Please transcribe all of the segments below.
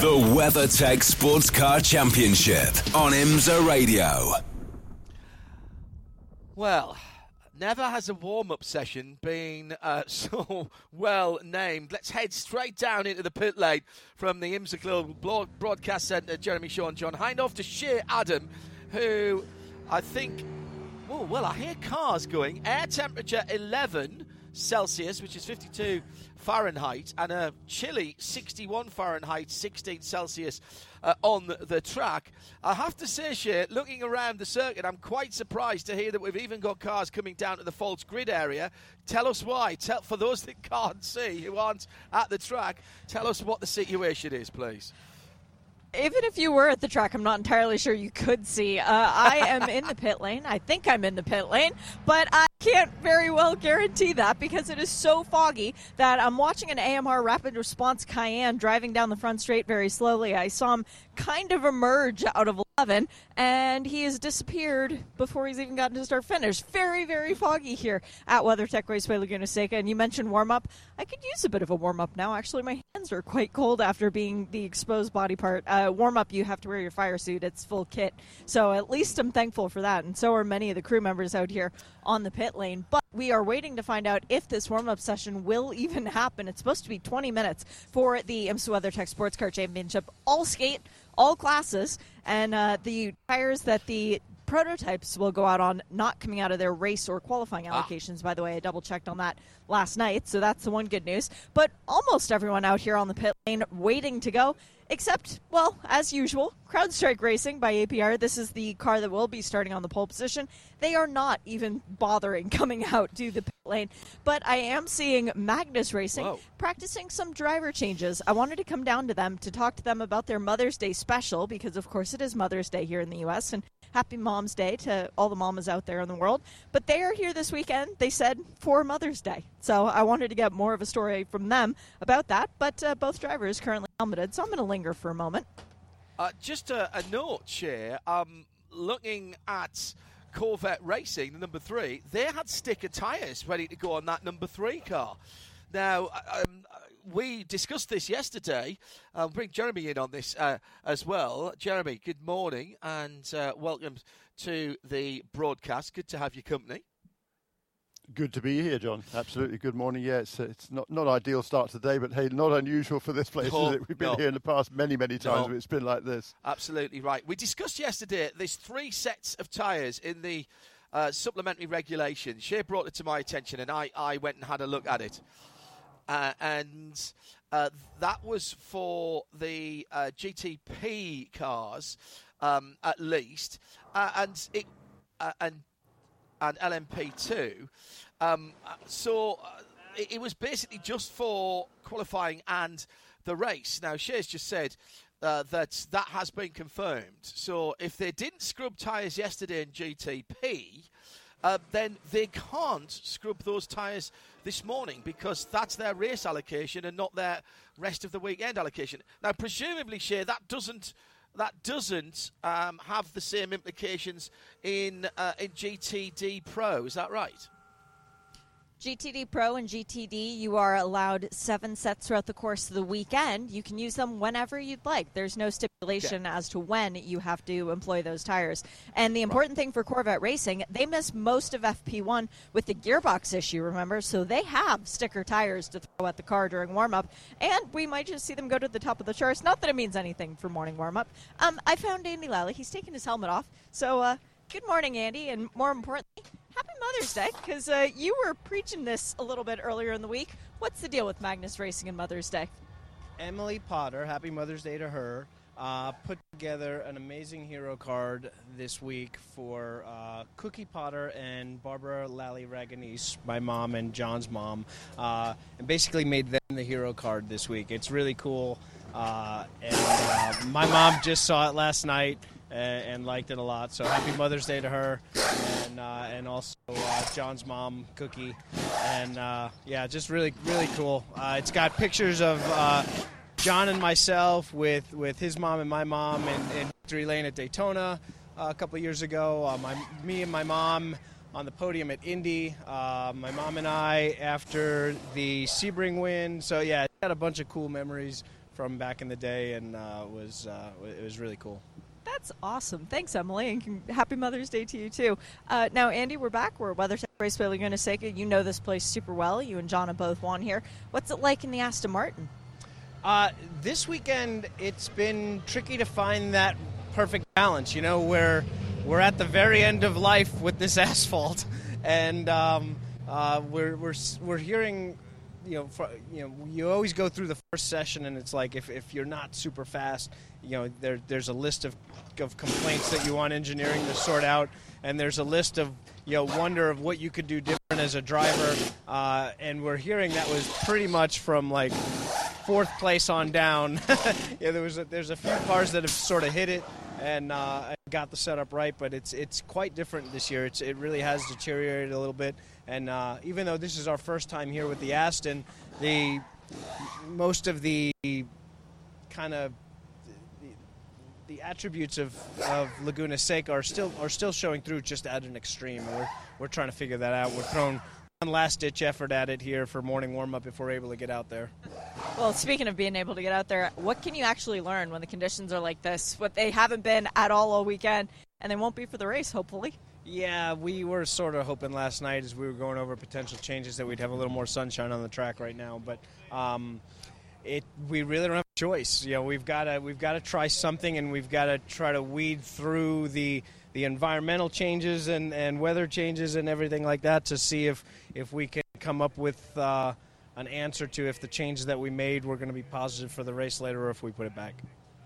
The WeatherTech Sports Car Championship on IMSA Radio. Well, never has a warm up session been uh, so well named. Let's head straight down into the pit lane from the IMSA Global Broadcast Centre. Jeremy and John Hindhaugh to Shea Adam, who I think. Oh, well, I hear cars going. Air temperature 11 Celsius, which is 52 Fahrenheit, and a chilly 61 Fahrenheit, 16 Celsius uh, on the track. I have to say, Shea, looking around the circuit, I'm quite surprised to hear that we've even got cars coming down to the false grid area. Tell us why. Tell for those that can't see, who aren't at the track, tell us what the situation is, please even if you were at the track, I'm not entirely sure you could see. Uh, I am in the pit lane. I think I'm in the pit lane, but I can't very well guarantee that because it is so foggy that I'm watching an AMR rapid response Cayenne driving down the front straight very slowly. I saw him kind of emerge out of 11, and he has disappeared before he's even gotten to start finish. Very, very foggy here at WeatherTech Raceway Laguna Seca. And you mentioned warm up. I could use a bit of a warm up now. Actually, my hands are quite cold after being the exposed body part. Uh, warm up, you have to wear your fire suit, it's full kit. So at least I'm thankful for that. And so are many of the crew members out here on the pit lane. But we are waiting to find out if this warm up session will even happen. It's supposed to be 20 minutes for the IMSA WeatherTech Sports Car Championship. All skate all classes, and uh, the tires that the prototypes will go out on not coming out of their race or qualifying ah. allocations. Ah. By the way, I double checked on that last night, so that's the one good news. But almost everyone out here on the pit lane waiting to go, except, well, as usual, CrowdStrike Racing by APR. This is the car that will be starting on the pole position. They are not even bothering coming out to the pit lane. But I am seeing Magnus Racing Whoa. practicing some driver changes. I wanted to come down to them to talk to them about their Mother's Day special because, of course, it is Mother's Day here in the U.S. and happy Mom's Day to all the mamas out there in the world. But they are here this weekend, they said, for Mother's Day. So I wanted to get more of a story from them about that. But uh, both drivers currently helmeted, so I'm going to linger for a moment. Uh, just a, a note, Shea. Um, looking at Corvette Racing, the number three, they had sticker tyres ready to go on that number three car. Now, uh, um, we discussed this yesterday. I'll bring Jeremy in on this uh, as well. Jeremy, good morning and uh, welcome to the broadcast. Good to have your company. Good to be here, John. Absolutely. Good morning. Yeah, it's, it's not not ideal start to the day, but hey, not unusual for this place, no, is it? We've been no. here in the past many, many times, no. but it's been like this. Absolutely right. We discussed yesterday there's three sets of tyres in the uh, supplementary regulation. Shea brought it to my attention, and I, I went and had a look at it. Uh, and uh, that was for the uh, GTP cars, um, at least, uh, and it uh, and and LMP2. Um, so uh, it, it, was basically just for qualifying and the race. Now, Shea's just said uh, that that has been confirmed. So if they didn't scrub tyres yesterday in GTP, uh, then they can't scrub those tyres this morning because that's their race allocation and not their rest of the weekend allocation. Now, presumably, Shea, that doesn't that doesn't um, have the same implications in uh, in GTD Pro. Is that right? GTD Pro and GTD, you are allowed seven sets throughout the course of the weekend. You can use them whenever you'd like. There's no stipulation as to when you have to employ those tires. And the important right. thing for Corvette Racing, they missed most of FP1 with the gearbox issue, remember? So they have sticker tires to throw at the car during warm up. And we might just see them go to the top of the charts. Not that it means anything for morning warm up. Um, I found Andy Lally. He's taking his helmet off. So, uh, good morning, Andy. And more importantly, happy Mother's Day because uh, you were preaching this a little bit earlier in the week. What's the deal with Magnus Racing and Mother's Day? Emily Potter, happy Mother's Day to her. Uh, put together an amazing hero card this week for uh, Cookie Potter and Barbara Lally Raganese, my mom and John's mom, uh, and basically made them the hero card this week. It's really cool. Uh, and uh, my mom just saw it last night and, and, liked it a lot. So happy Mother's Day to her, and uh, and also uh, John's mom, Cookie, and uh, yeah, just really really cool. Uh, it's got pictures of uh, John and myself with with his mom and my mom in, in Victory Lane at Daytona uh, a couple years ago. my me and my mom on the podium at Indy. my mom and I after the Sebring win. So yeah, got a bunch of cool memories from back in the day, and was it was really cool. That's awesome. Thanks, Emily, and happy Mother's Day to you too. Uh, now, Andy, we're back. We're at WeatherTech Raceway Laguna Seca. You know this place super well. You and John have both won here. What's it like in the Aston Martin? Uh, this weekend, it's been tricky to find that perfect balance. You know, where we're at the very end of life with this asphalt, and um, uh, we're, we're we're hearing you know, for, you know, you always go through the first session, and it's like if, if you're not super fast, you know, there there's a list of, of complaints that you want engineering to sort out, and there's a list of you know wonder of what you could do different as a driver, uh, and we're hearing that was pretty much from like fourth place on down. yeah, there was a, there's a few cars that have sort of hit it and uh, got the setup right, but it's it's quite different this year. It's, it really has deteriorated a little bit, and uh, even though this is our first time here with the Aston, the most of the kind of the, the attributes of, of Laguna Seca are still are still showing through just at an extreme. We're we're trying to figure that out. We're throwing one last ditch effort at it here for morning warm up if we're able to get out there. Well, speaking of being able to get out there, what can you actually learn when the conditions are like this? What they haven't been at all all weekend, and they won't be for the race, hopefully. Yeah, we were sort of hoping last night as we were going over potential changes that we'd have a little more sunshine on the track right now, but um, it we really don't have a choice. You know, we've got to we've got to try something, and we've got to try to weed through the the environmental changes and, and weather changes and everything like that to see if, if we can come up with uh, an answer to if the changes that we made were going to be positive for the race later or if we put it back.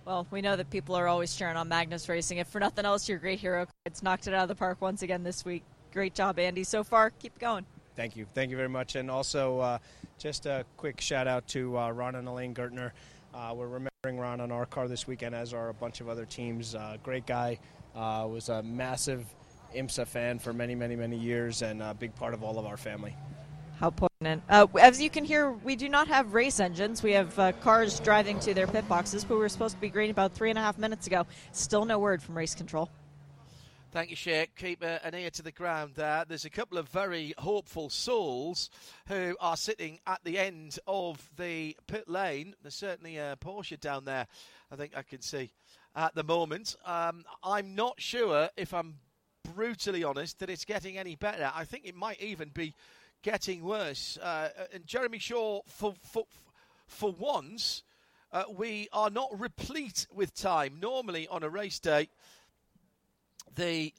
Well, we know that people are always cheering on Magnus Racing. If for nothing else, your great hero it's knocked it out of the park once again this week. Great job, Andy. So far, keep going. Thank you. Thank you very much. And also, uh, just a quick shout out to uh, Ron and Elaine Gertner. Uh, we're remembering Ron on our car this weekend, as are a bunch of other teams. Uh, great guy, uh, was a massive IMSA fan for many, many, many years and a big part of all of our family. How poignant. Uh, as you can hear, we do not have race engines. We have uh, cars driving to their pit boxes, but we were supposed to be green about three and a half minutes ago. Still no word from race control. Thank you, Shea. Keep uh, an ear to the ground there. There's a couple of very hopeful souls who are sitting at the end of the pit lane. There's certainly a Porsche down there, I think I can see at the moment. Um, I'm not sure, if I'm brutally honest, that it's getting any better. I think it might even be getting worse. Uh, and Jeremy Shaw, for for for once, uh, we are not replete with time. Normally on a race day, the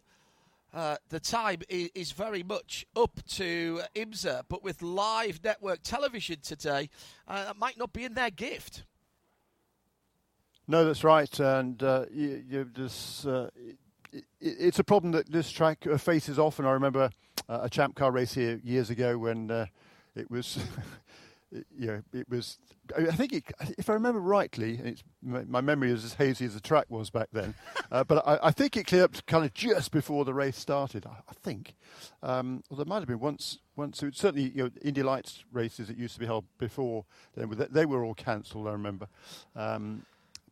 uh, the time is, is, very much up to IMSA, but with live network television today, uh, that might not be in their gift. No, that's right, and uh, you, you just, uh, it, it's a problem that this track uh, faces often. I remember uh, a champ car race here years ago when uh, it was, you know, it was. I think, it, if I remember rightly, my memory is as hazy as the track was back then. uh, but I, I, think it cleared up kind of just before the race started. I, I think, um, well, there might have been once. Once, certainly, you know, Indy Lights races that used to be held before, then they were all cancelled. I remember. Um,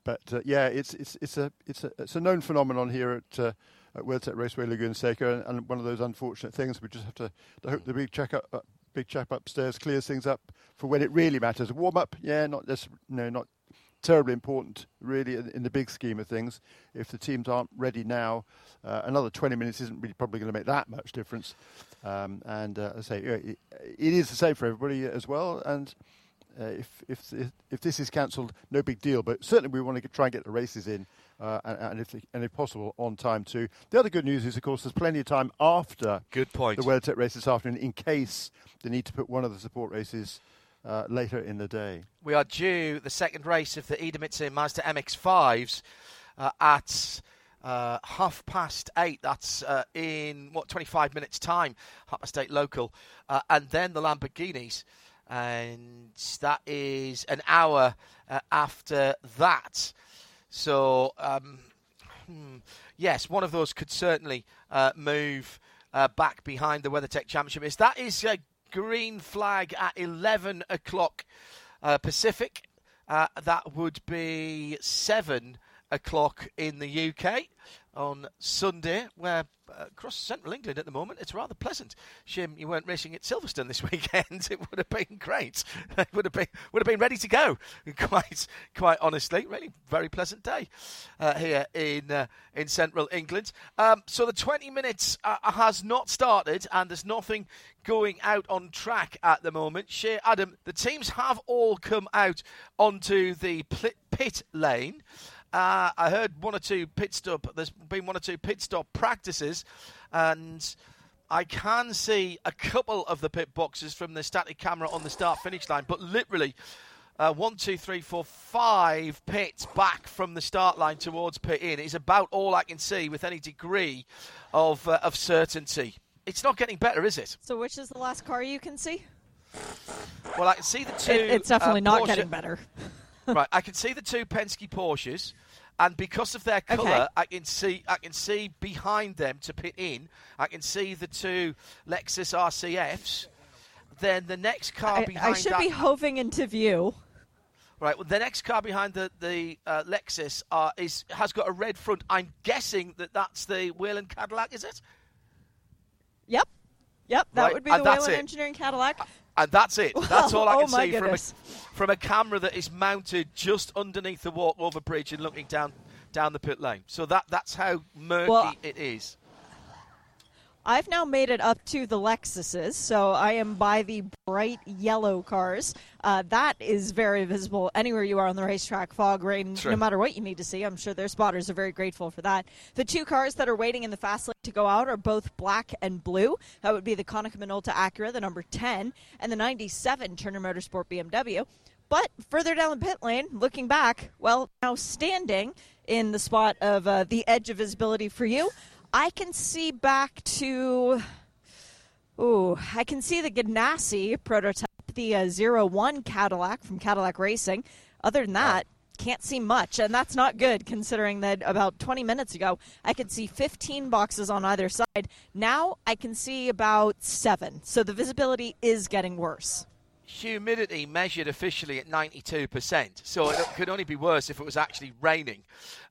but uh, yeah, it's it's it's a it's a it's a known phenomenon here at uh, at Raceway Laguna Seca, and, and, one of those unfortunate things. We just have to, to hope the big check up, uh, big chap upstairs clears things up for when it really matters. Warm up, yeah, not this, no, not terribly important, really, in, in, the big scheme of things. If the teams aren't ready now, uh, another 20 minutes isn't really probably going to make that much difference. Um, and uh, I say it, it is the same for everybody as well, and uh, if, if, if this is cancelled, no big deal. But certainly we want to try and get the races in, and, and, if, and if possible, on time too. The other good news is, of course, there's plenty of time after good point. the WeatherTech race this afternoon in case they need to put one of the support races uh, later in the day. We are due the second race of the Idemitsu Mazda MX-5s uh, at... Uh, half past eight. That's uh, in what 25 minutes time. Half past eight local, uh, and then the Lamborghinis and that is an hour uh, after that. So um, hmm, yes, one of those could certainly uh, move uh, back behind the WeatherTech Championship. Is that is a green flag at 11 o'clock uh, Pacific. Uh, that would be seven o'clock in the UK on Sunday, where uh, across central England at the moment it's rather pleasant. Shame you weren't racing at Silverstone this weekend. it would have been great. it would have been would have been ready to go. Quite quite honestly, really very pleasant day uh, here in uh, in central England. Um, so the 20 minutes uh, has not started, and there's nothing going out on track at the moment. Shea Adam, the teams have all come out onto the pit lane. Uh, I heard one or two pit stop. There's been one or two pit stop practices, and I can see a couple of the pit boxes from the static camera on the start finish line. But literally, uh, one, two, three, four, five pits back from the start line towards pit in is about all I can see with any degree of uh, of certainty. It's not getting better, is it? So, which is the last car you can see? Well, I can see the two. It, it's definitely uh, not Porsche. getting better. Right, I can see the two Penske Porsches and because of their colour, Okay. I can see I can see behind them to pit in. I can see the two Lexus RCFs. Then the next car I, behind I should that, be hoving into view. right. Well, the next car behind the the uh, Lexus uh, is has got a red front. I'm guessing that that's the Whelen Cadillac. Is it? Yep. Yep, that Right, would be the Whelen. Engineering Cadillac. And that's it. That's oh all I Oh can my see from a, from a camera that is mounted just underneath the walkover bridge and looking down down the pit lane. So that that's how murky Well, it is. I've now made it up to the Lexuses, so I am by the bright yellow cars. Uh, that is very visible anywhere you are on the racetrack, fog, rain, True. no matter what you need to see. I'm sure their spotters are very grateful for that. The two cars that are waiting in the fast lane to go out are both black and blue. That would be the Konica Minolta Acura, the number 10, and the 97 Turner Motorsport BMW. But further down the pit lane, looking back, well, now standing in the spot of uh, the edge of visibility for you, I can see back to. Ooh, I can see the Ganassi prototype, the uh, Zero One Cadillac from Cadillac Racing. Other than that, can't see much, and that's not good considering that about 20 minutes ago I could see 15 boxes on either side. Now I can see about seven, so the visibility is getting worse. humidity measured officially at 92%. So it could only be worse if it was actually raining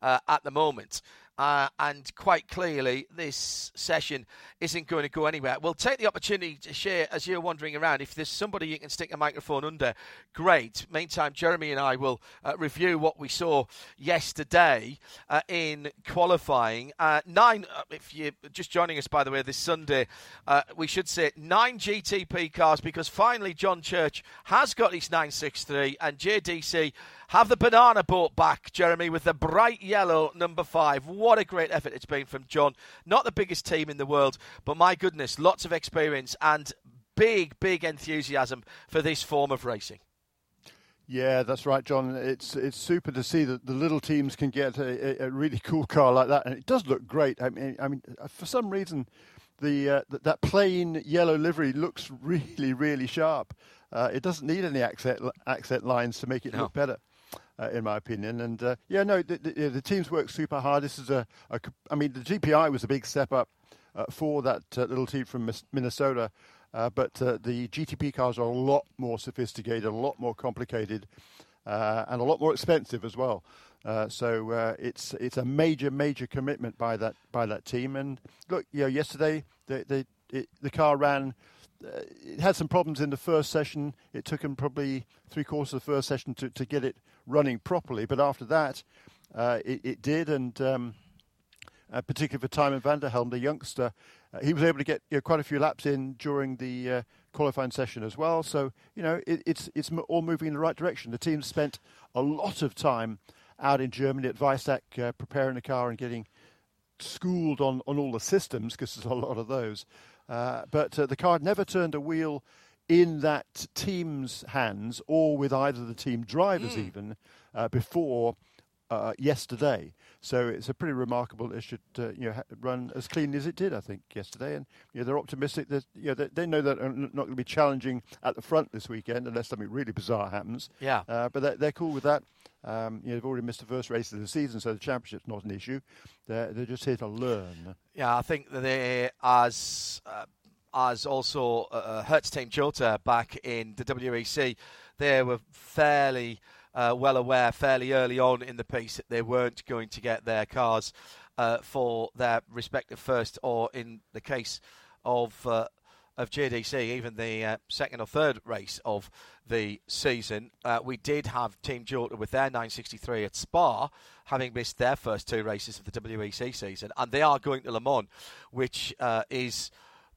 uh, at the moment. Uh, and quite clearly, this session isn't going to go anywhere. We'll take the opportunity to Shea as you're wandering around. If there's somebody you can stick a microphone under, great. Meantime, Jeremy and I will uh, review what we saw yesterday uh, in qualifying. Uh, nine, uh, if you're just joining us, by the way, this Sunday, uh, we should say nine GTP cars because finally John Church has got his 963 and JDC have the banana boat back, Jeremy, with the bright yellow number five. What a great effort it's been from John. Not the biggest team in the world, but my goodness, lots of experience and big, big enthusiasm for this form of racing. Yeah, that's right, John. It's it's super to see that the little teams can get a, a, really cool car like that, and it does look great. I mean, I mean, uh, for some reason, the uh, th- that plain yellow livery looks really, really sharp. Uh, it doesn't need any accent accent lines to make it No. look better, uh, in my opinion. And uh, yeah, no, the, the, the teams work super hard. This is a, a I mean, the DPi was a big step up uh, for that uh, little team from Minnesota. Uh, but uh, the GTP cars are a lot more sophisticated, a lot more complicated, and a lot more expensive as well. So it's it's a major major commitment by that by that team. And look, you know, yesterday the the it, the car ran. It had some problems in the first session. It took them probably three quarters of the first session to, to get it running properly. But after that, uh, it, it did, and um, uh, particularly for Tijmen van der Helm, the youngster. Uh, he was able to get you know, quite a few laps in during the uh, qualifying session as well. So you know it, it's it's all moving in the right direction. The team spent a lot of time out in Germany at Weissach uh, preparing the car and getting schooled on, on all the systems because there's a lot of those. Uh, but the car never turned a wheel in that team's hands or with either the team drivers even uh, before uh, yesterday. So it's a pretty remarkable. It should uh, you know ha- run as clean as it did, I think, yesterday. And you know, they're optimistic that you know they, they know that they're not going to be challenging at the front this weekend unless something really bizarre happens. Yeah. Uh, but they're, they're cool with that. Um, you know, they've already missed the first race of the season, so the championship's not an issue. They're, they're just here to learn. Yeah, I think that they, as uh, as also uh, uh Hertz Team Jota back in the WEC, they were fairly uh, well aware fairly early on in the piece that they weren't going to get their cars uh, for their respective first, or in the case of uh, of JDC, even the uh, second or third race of the season. Uh, we did have Team Jota with their 963 at Spa, having missed their first two races of the WEC season, and they are going to Le Mans, which is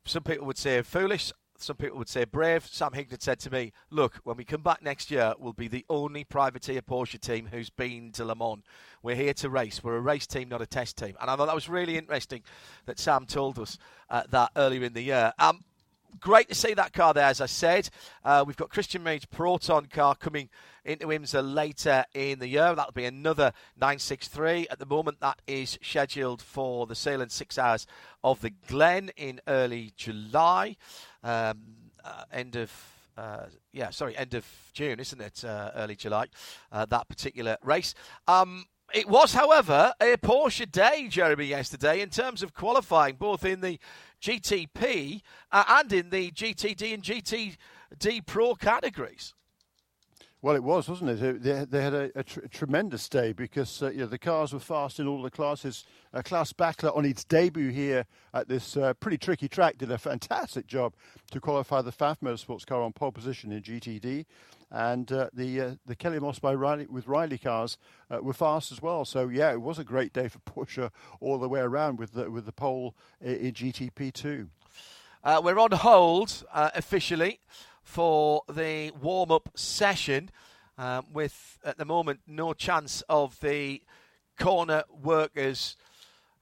some people would say foolish. Some people would say brave. Sam Hignett said to me, Look, when we come back next year, we'll be the only privateer Porsche team who's been to Le Mans. We're here to race. We're a race team, not a test team. And I thought that was really interesting that Sam told us uh, that earlier in the year. Um, great to see that car there, as I said. Uh, we've got Christian Mage's Proton car coming into IMSA later in the year. That'll be another 963. At the moment, that is scheduled for the Sahlen's six hours of the Glen in early July. Um, uh, end of. Uh, yeah, sorry, end of June, isn't it? Uh, early July, uh, that particular race. Um, it was, however, a Porsche day, Jeremy, yesterday in terms of qualifying, both in the GTP uh, and in the GTD and GTD Pro categories. Well, it was, wasn't it? They, they had a, a, tr- a, tremendous day because uh, you know, the cars were fast in all the classes. Uh, Klaus Bachler, on its debut here at this uh, pretty tricky track, did a fantastic job to qualify the Pfaff Motorsports car on pole position in GTD. And uh, the uh, the Kelly Moss by Riley with Riley cars uh, were fast as well. So yeah, it was a great day for Porsche all the way around with the with the pole in, GTP too. we're on hold officially for the warm up session, um, with at the moment no chance of the corner workers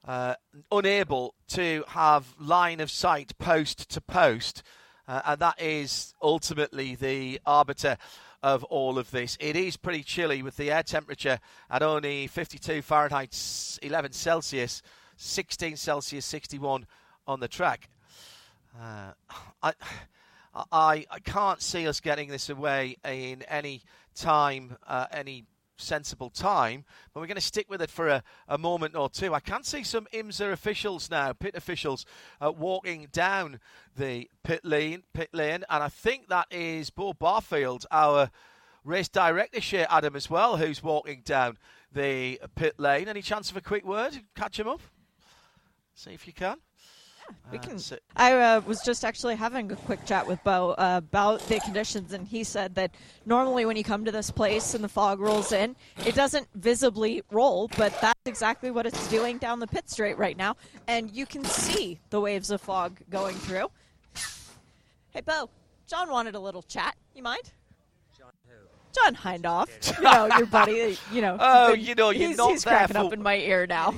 uh, unable to have line of sight post to post. Uh, and that is ultimately the arbiter of all of this. It is pretty chilly with the air temperature at only 52 Fahrenheit, 11 Celsius, 16 Celsius, 61 on the track. Uh, I, I, I can't see us getting this away in any time, uh, any sensible time, but we're going to stick with it for a, a, moment or two. I can see some IMSA officials now, pit officials, uh, walking down the pit lane, pit lane, and I think that is Beaux Barfield, our race director, here, Adam, as well, who's walking down the pit lane. Any chance of a quick word? Catch him up. See if you can we can. I uh, was just actually having a quick chat with Beaux uh, about the conditions, and he said that normally when you come to this place and the fog rolls in, it doesn't visibly roll, but that's exactly what it's doing down the pit straight right now, and you can see the waves of fog going through. Hey, Beaux, John wanted a little chat. You mind? John who? John Hindhaugh, you know your buddy. You know. Oh, you know, you're he's, not he's cracking for... up in my ear now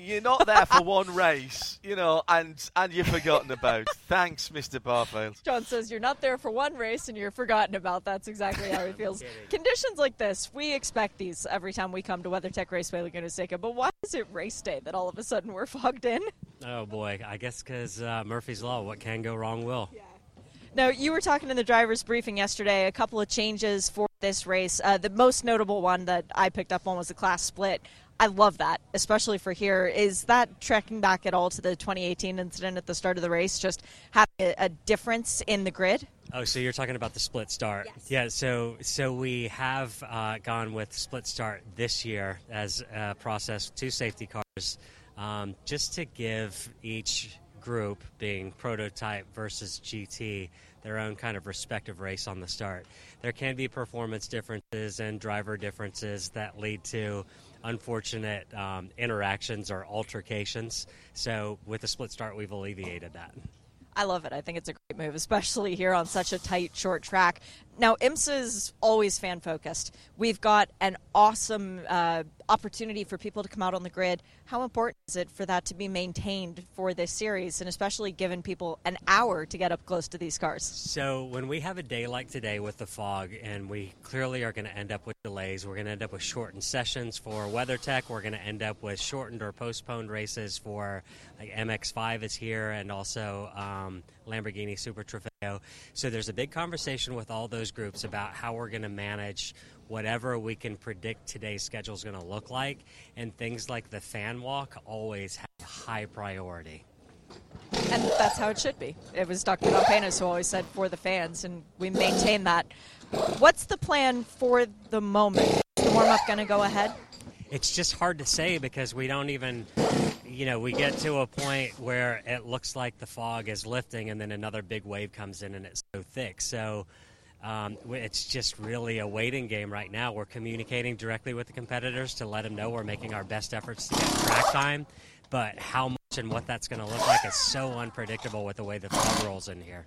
you're not there for one race, you know, and and you're forgotten about. Thanks, Mr. Barfield. John says you're not there for one race and you're forgotten about. That's exactly how it feels. Conditions like this, we expect these every time we come to WeatherTech Raceway Laguna Seca. But why is it race day that all of a sudden we're fogged in? Oh boy, I guess because uh, Murphy's Law. What can go wrong will. Yeah. Now, you were talking in the driver's briefing yesterday, a couple of changes for this race. Uh, the most notable one that I picked up on was the class split. I love that, especially for here. Is that tracking back at all to the 2018 incident at the start of the race, just having a, difference in the grid? Oh, so you're talking about the split start? Yes. Yeah. So so we have uh, gone with split start this year as a process, two safety cars, um, just to give each group, being prototype versus GT, their own kind of respective race on the start. There can be performance differences and driver differences that lead to unfortunate um, interactions or altercations. So with the split start, we've alleviated that. I love it. I think it's a great move, especially here on such a tight, short track. Now, IMSA is always fan focused. We've got an awesome uh, opportunity for people to come out on the grid. How important is it for that to be maintained for this series, and especially given people an hour to get up close to these cars? So, when we have a day like today with the fog, and we clearly are going to end up with delays, we're going to end up with shortened sessions for WeatherTech. We're going to end up with shortened or postponed races for like MX5 is here, and also um, Lamborghini Super Trofeo. So, there's a big conversation with all those groups about how we're going to manage whatever we can predict today's schedule is going to look like, and things like the fan walk always have high priority. And that's how it should be. It was Dr. Valpenas who always said for the fans, and we maintain that. What's the plan for the moment? Is the warm up going to go ahead? It's just hard to say because we don't even, you know, we get to a point where it looks like the fog is lifting and then another big wave comes in and it's so thick. So um, it's just really a waiting game right now. We're communicating directly with the competitors to let them know we're making our best efforts to get track time, but how much and what that's going to look like is so unpredictable with the way the fog rolls in here.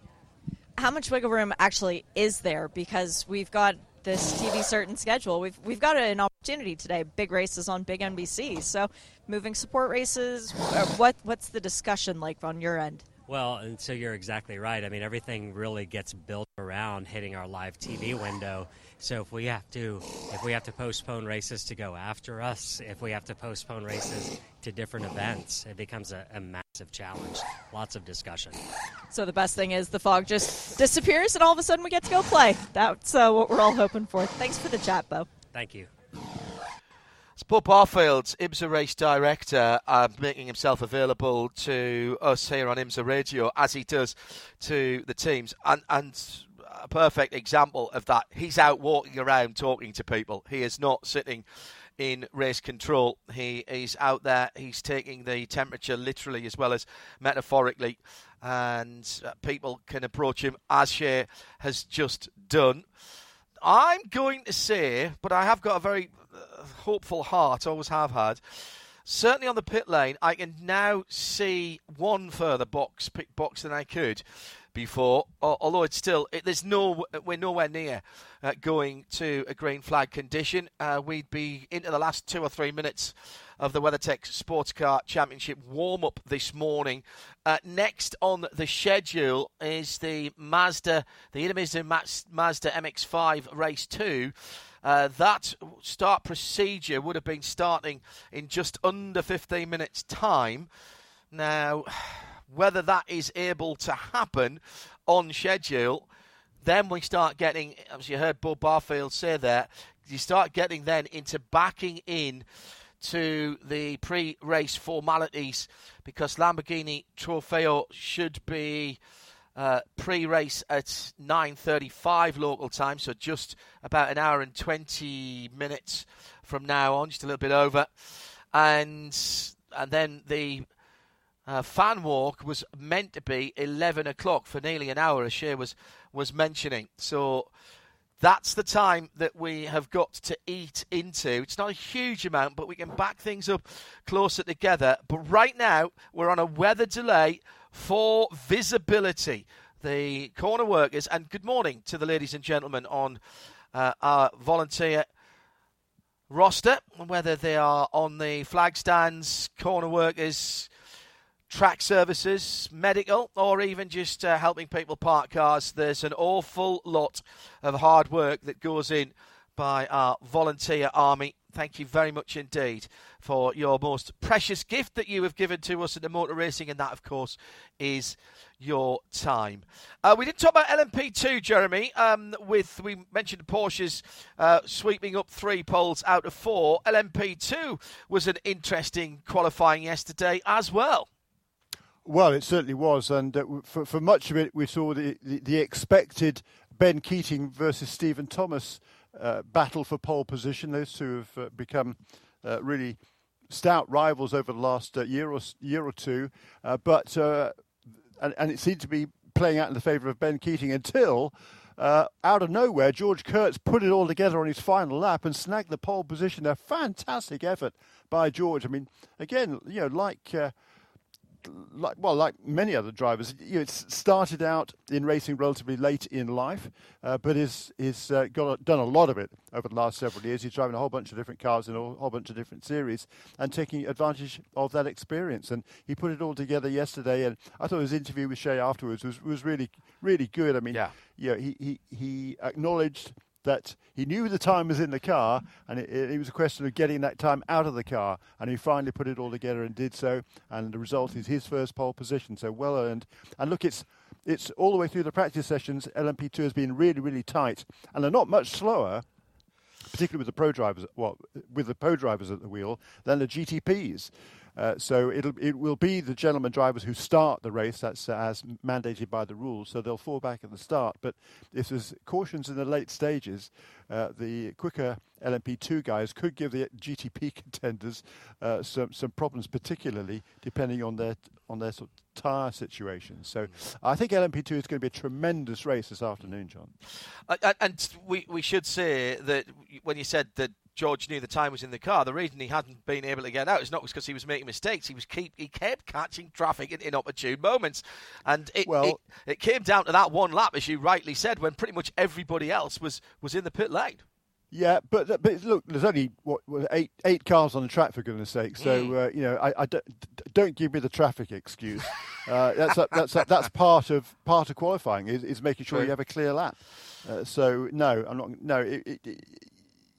How much wiggle room actually is there? Because we've got this TV certain schedule. We've we've got an opportunity today. Big races on big NBC. So moving support races. What what's the discussion like on your end? Well, and so you're exactly right. I mean, everything really gets built around hitting our live TV window. So if we have to, if we have to postpone races to go after us, if we have to postpone races to different events, it becomes a, a massive challenge. Lots of discussion. So the best thing is the fog just disappears, and all of a sudden we get to go play. That's uh, what we're all hoping for. Thanks for the chat, Beaux. Thank you. Beaux Barfield, IMSA race director, uh, making himself available to us here on IMSA Radio as he does to the teams. And, and a perfect example of that, he's out walking around talking to people. He is not sitting in race control. He is out there, he's taking the temperature literally as well as metaphorically, and uh, people can approach him as Shea has just done. I'm going to say, but I have got a very hopeful heart, always have had. Certainly on the pit lane, I can now see one further box, pick box than I could before. Although it's still, it, there's no, we're nowhere near uh, going to a green flag condition. Uh, we'd be into the last two or three minutes of the WeatherTech Sports Car Championship warm up this morning. Uh, next on the schedule is the Mazda, the Idemitsu Mazda MX5 Race 2. Uh, that start procedure would have been starting in just under 15 minutes' time. Now, whether that is able to happen on schedule, then we start getting, as you heard Beaux Barfield say there, you start getting then into backing in to the pre-race formalities because Lamborghini Trofeo should be uh, pre-race at 9:35 local time, so just about an hour and 20 minutes from now on, just a little bit over, and and then the uh, fan walk was meant to be 11 o'clock for nearly an hour, as Shea was was mentioning. So that's the time that we have got to eat into. It's not a huge amount, but we can back things up closer together. But right now, we're on a weather delay for visibility. The corner workers, and good morning to the ladies and gentlemen on uh, our volunteer roster, whether they are on the flag stands, corner workers, track services, medical, or even just uh, helping people park cars. There's an awful lot of hard work that goes in by our volunteer army. Thank you very much indeed for your most precious gift that you have given to us in the motor racing, and that, of course, is your time. Uh, we didn't talk about LMP2, Jeremy. Um, with we mentioned Porsche's uh, sweeping up three poles out of four. LMP2 was an interesting qualifying yesterday as well. Well, it certainly was, and uh, for, for much of it, we saw the, the, the expected Ben Keating versus Stephen Thomas uh, battle for pole position. Those two have uh, become uh, really stout rivals over the last uh, year or year or two, uh, but and, and, it seemed to be playing out in the favour of Ben Keating until. out of nowhere, George Kurtz put it all together on his final lap and snagged the pole position. A fantastic effort by George. I mean, again, you know, like like well, like many other drivers, you know, it's started out in racing relatively late in life, uh, but is is uh, got done a lot of it over the last several years. He's driving a whole bunch of different cars in a whole bunch of different series and taking advantage of that experience. And he put it all together yesterday. And I thought his interview with Shea afterwards was was really really good. I mean, yeah, you know, he he he acknowledged that he knew the time was in the car, and it, it, was a question of getting that time out of the car. And he finally put it all together and did so. And the result is his first pole position, so well earned. And look, it's it's all the way through the practice sessions. LMP2 has been really, really tight, and they're not much slower particularly with the pro drivers, well, with the pro drivers at the wheel, than the GTPs. Uh, so it'll it will be the gentleman drivers who start the race. That's uh, as mandated by the rules. So they'll fall back at the start. But if there's cautions in the late stages, uh, the quicker LMP2 guys could give the GTP contenders uh, some some problems, particularly depending on their on their sort of tyre situation. So I think LMP2 is going to be a tremendous race this afternoon, John. And we we should say that when you said that George knew the time was in the car. The reason he hadn't been able to get out is not because he was making mistakes. He was keep he kept catching traffic in inopportune moments, and it, well, it, it came down to that one lap, as you rightly said, when pretty much everybody else was was in the pit lane. Yeah, but but look, there's only what, eight eight cars on the track for goodness sake. So mm. uh, you know, I, I don't, don't, give me the traffic excuse. Uh, that's a, that's a, that's part of part of qualifying is, is making sure you have a clear lap. Uh, so no, I'm not. No, it, it,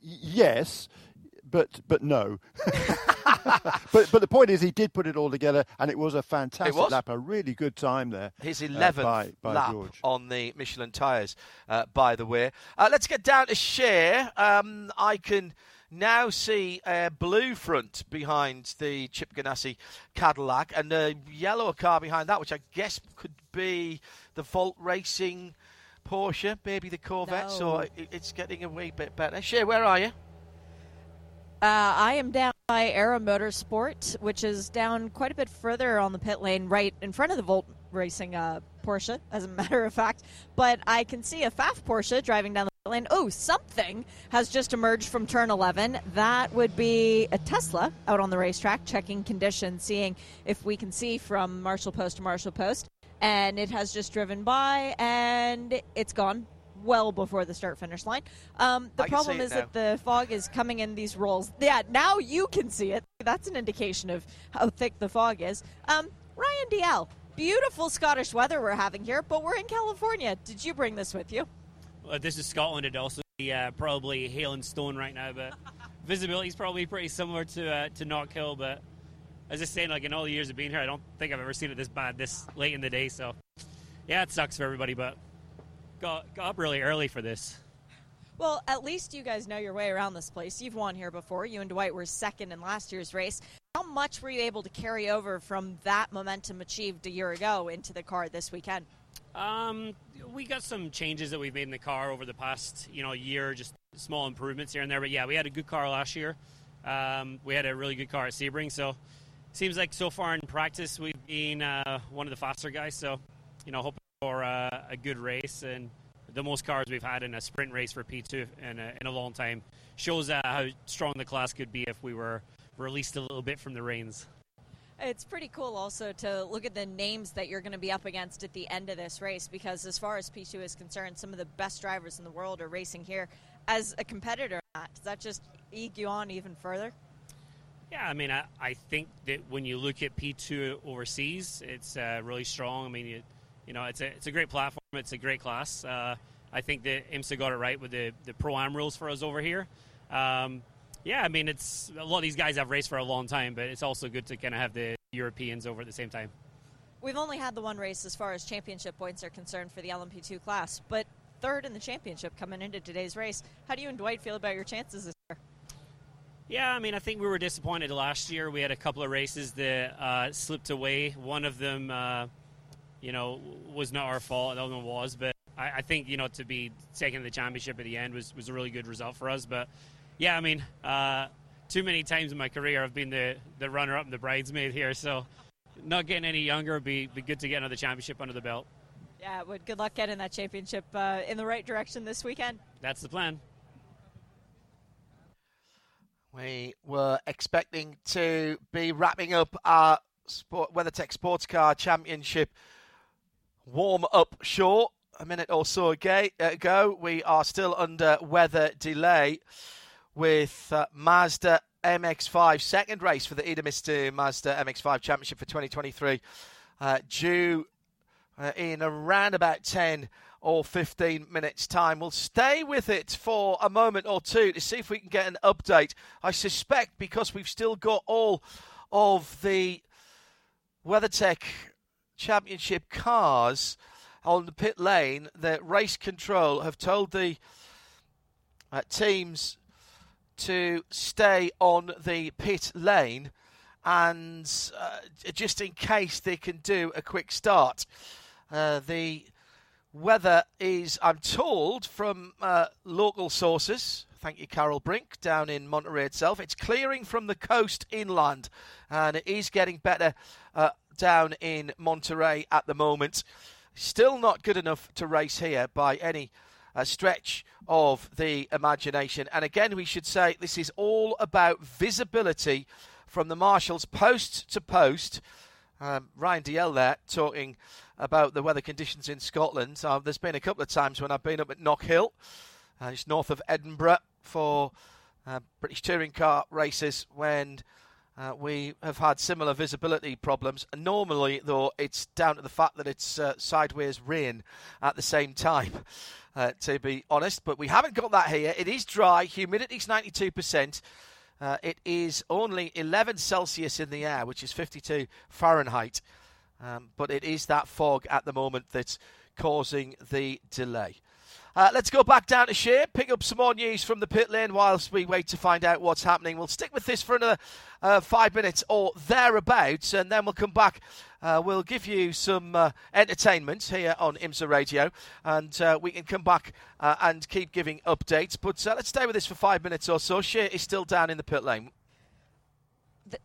yes, but but no. but but the point is, he did put it all together, and it was a fantastic was. lap, a really good time there. His uh, eleventh uh, by, by lap George. on the Michelin tyres, uh, by the way. Uh, let's get down to Shea. Um, I can now see a blue front behind the Chip Ganassi Cadillac and a yellow car behind that, which I guess could be the Volt Racing Porsche, maybe the Corvette, no. so it's getting a wee bit better. Shea, where are you? Uh, I am down by Era Motorsport, which is down quite a bit further on the pit lane, right in front of the Volt Racing uh, Porsche, as a matter of fact. But I can see a Pfaff Porsche driving down the pit lane. Oh, something has just emerged from turn 11. That would be a Tesla out on the racetrack, checking conditions, seeing if we can see from Marshall Post to Marshall Post and it has just driven by and it's gone well before the start finish line. Um, the problem is that the fog is coming in these rolls. Yeah, now you can see it. That's an indication of how thick the fog is. Um, Ryan Dalziel, beautiful Scottish weather we're having here, but we're in California. Did you bring this with you? Well, this is Scotland. It'd also be uh, probably hail and stone right now, but visibility is probably pretty similar to uh, to Knockhill, but as I was saying, like in all the years of being here, I don't think I've ever seen it this bad this late in the day. So, yeah, it sucks for everybody, but got got up really early for this. Well, at least you guys know your way around this place. You've won here before. You and Dwight were second in last year's race. How much were you able to carry over from that momentum achieved a year ago into the car this weekend? Um, we got some changes that we've made in the car over the past, you know, year, just small improvements here and there. But yeah, we had a good car last year. Um, we had a really good car at Sebring, so seems like so far in practice we've been uh, one of the faster guys. So, you know, hoping for uh, a good race and the most cars we've had in a sprint race for P2 in a, in a long time shows uh, how strong the class could be if we were released a little bit from the reins. It's pretty cool also to look at the names that you're going to be up against at the end of this race because, as far as P2 is concerned, some of the best drivers in the world are racing here. As a competitor, does that just eke you on even further? Yeah, I mean, I, I think that when you look at P2 overseas, it's uh, really strong. I mean, you, you know, it's a, it's a great platform, it's a great class. Uh, I think that IMSA got it right with the, the Pro Am rules for us over here. Um, yeah, I mean, it's a lot of these guys have raced for a long time, but it's also good to kind of have the Europeans over at the same time. We've only had the one race as far as championship points are concerned for the LMP2 class, but third in the championship coming into today's race. How do you and Dwight feel about your chances? Yeah, I mean, I think we were disappointed last year. We had a couple of races that uh, slipped away. One of them, uh, you know, was not our fault. The other one was, but I, I, think you know to be taking the championship at the end was was a really good result for us. But yeah, I mean, uh, too many times in my career I've been the the runner up and the bridesmaid here, so not getting any younger would be be good to get another championship under the belt. Yeah, would good luck getting that championship uh, in the right direction this weekend. That's the plan. We were expecting to be wrapping up our Sport, WeatherTech Sports Car Championship warm up short a minute or so ago. We are still under weather delay with uh, Mazda MX5 second race for the Idemitsu Mazda MX5 Championship for 2023 uh, due uh, in around about 10 or 15 minutes' time. We'll stay with it for a moment or two to see if we can get an update. I suspect because we've still got all of the WeatherTech Championship cars on the pit lane that race control have told the uh, teams to stay on the pit lane and uh, just in case they can do a quick start. Uh, the weather is, I'm told from uh, local sources, thank you, Carol Brink, down in Monterey itself, it's clearing from the coast inland and it is getting better uh, down in Monterey at the moment. Still not good enough to race here by any uh, stretch of the imagination. And again, we should say this is all about visibility from the marshals post to post. Um, Ryan Dalziel there talking about the weather conditions in Scotland. Uh, there's been a couple of times when I've been up at Knockhill, uh, just north of Edinburgh, for uh, British touring car races when uh, we have had similar visibility problems. Normally, though, it's down to the fact that it's uh, sideways rain at the same time. Uh, to be honest, but we haven't got that here. It is dry, humidity's 92%. Uh, it is only 11 Celsius in the air, which is 52 Fahrenheit. Um, but it is that fog at the moment that's causing the delay. Uh, let's go back down to Shea, pick up some more news from the pit lane whilst we wait to find out what's happening. We'll stick with this for another uh, five minutes or thereabouts, and then we'll come back. Uh, we'll give you some uh, entertainment here on IMSA Radio, and uh, we can come back uh, and keep giving updates. But let's stay with this for five minutes or so. Shea is still down in the pit lane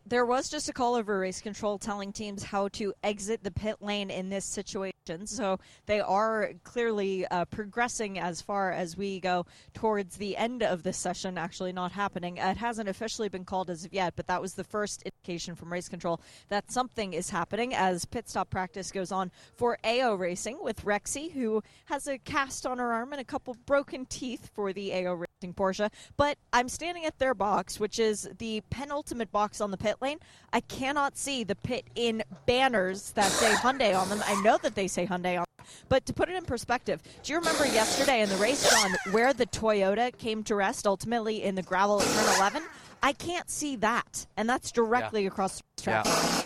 there was just a call over race control telling teams how to exit the pit lane in this situation. So they are clearly uh, progressing as far as we go towards the end of this session, actually not happening. It hasn't officially been called as of yet, but that was the first indication from race control that something is happening as pit stop practice goes on for AO Racing with Rexy, who has a cast on her arm and a couple broken teeth for the AO Racing Porsche. But I'm standing at their box, which is the penultimate box on the pit lane. I cannot see the pit in banners that say Hyundai on them. I know that they say Hyundai on them. But to put it in perspective, do you remember yesterday in the race, John, where the Toyota came to rest ultimately in the gravel at turn 11? I can't see that. And that's directly yeah. across the track. Yeah.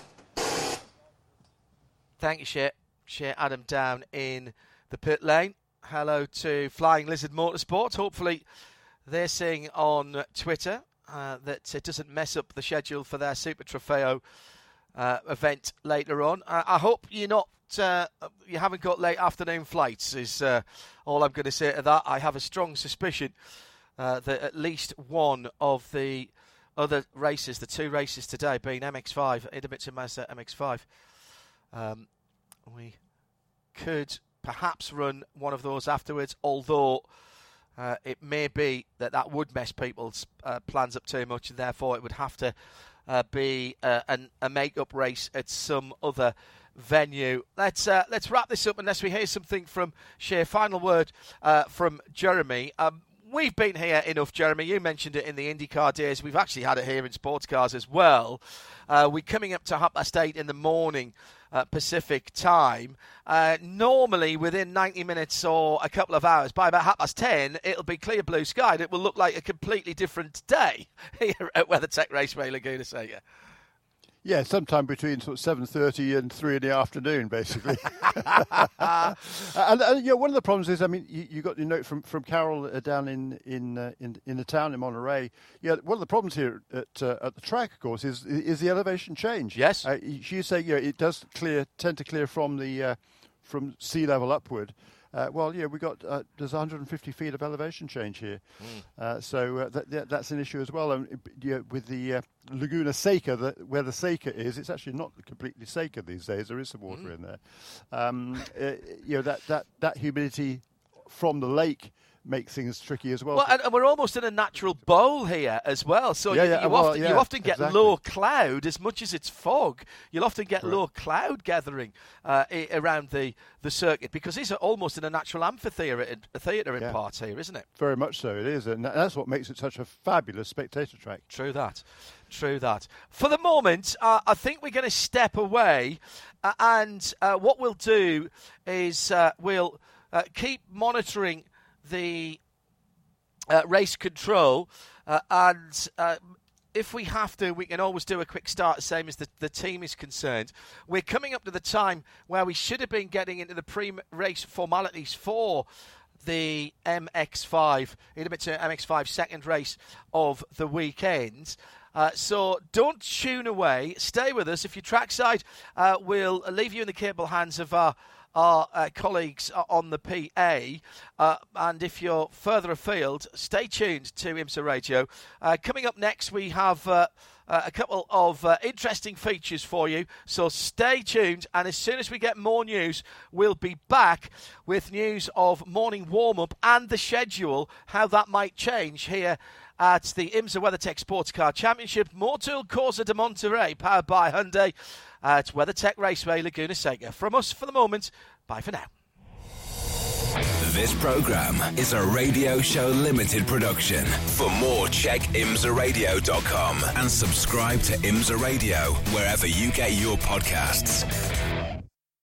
Thank you, Shea. Shea Adam down in the pit lane. Hello to Flying Lizard Motorsport. Hopefully, they're saying on Twitter uh, that it doesn't mess up the schedule for their Super Trofeo uh, event later on. I, I hope you're not. Uh, you haven't got late afternoon flights. Is uh, all I'm going to say to that. I have a strong suspicion uh, that at least one of the other races, the two races today, being MX5, Idemitsu Mazda MX5, um, we could perhaps run one of those afterwards. Although uh, it may be that that would mess people's uh, plans up too much, and therefore it would have to uh, be uh, an, a make-up race at some other venue. Let's uh, let's wrap this up unless we hear something from Shea. Final word uh, from Jeremy. Um, we've been here enough, Jeremy. You mentioned it in the IndyCar days. We've actually had it here in sports cars as well. we're coming up to past eight in the morning uh, Pacific time. Uh, normally, within 90 minutes or a couple of hours, by about half past 10, it'll be clear blue sky. and It will look like a completely different day here at WeatherTech Raceway Laguna Seca. Yeah, sometime between sort of seven thirty and three in the afternoon, basically. and, and yeah, one of the problems is, I mean, you, you got your note from, from Carol uh, down in in, uh, in in the town in Monterey. Yeah, one of the problems here at uh, at the track, of course, is is the elevation change. Yes, uh, she say yeah, it does clear tend to clear from the uh, from sea level upward. Uh, well, yeah, we got uh, there's 150 feet of elevation change here, mm. uh, so uh, that, that's an issue as well. And yeah, with the uh, Laguna Seca, the, where the Seca is, it's actually not completely Seca these days. There is some water mm. in there. Um, uh, you know that that that humidity from the lake makes things tricky as well. Well, and we're almost in a natural bowl here as well. So yeah, you, yeah, you, well, often, yeah, you often get exactly. low cloud as much as it's fog. You'll often get low cloud gathering uh, around the, the circuit because these are almost in a natural amphitheatre a theatre in parts here, isn't it? Very much so, it is. And that's what makes it such a fabulous spectator track. True that. True that. For the moment, uh, I think we're going to step away, uh, and uh, what we'll do is uh, we'll uh, keep monitoring the uh, race control, uh, and uh, if we have to, we can always do a quick start, same as the, the team is concerned. We're coming up to the time where we should have been getting into the pre race formalities for the MX5, Idemitsu MX5 second race of the weekend. Uh, so don't tune away. Stay with us. If you're trackside, uh, we'll leave you in the capable hands of our our uh, colleagues on the PA. Uh, and if you're further afield, stay tuned to IMSA Radio. Uh, coming up next, we have. Uh, uh, a couple of uh, interesting features for you. So stay tuned, and as soon as we get more news, we'll be back with news of morning warm up and the schedule, how that might change here at the IMSA WeatherTech Sports Car Championship, Motul Course de Monterey, powered by Hyundai at WeatherTech Raceway, Laguna Seca. From us for the moment, bye for now. This program is a radio show limited production. For more, check imsaradio.com and subscribe to Imsa Radio wherever you get your podcasts.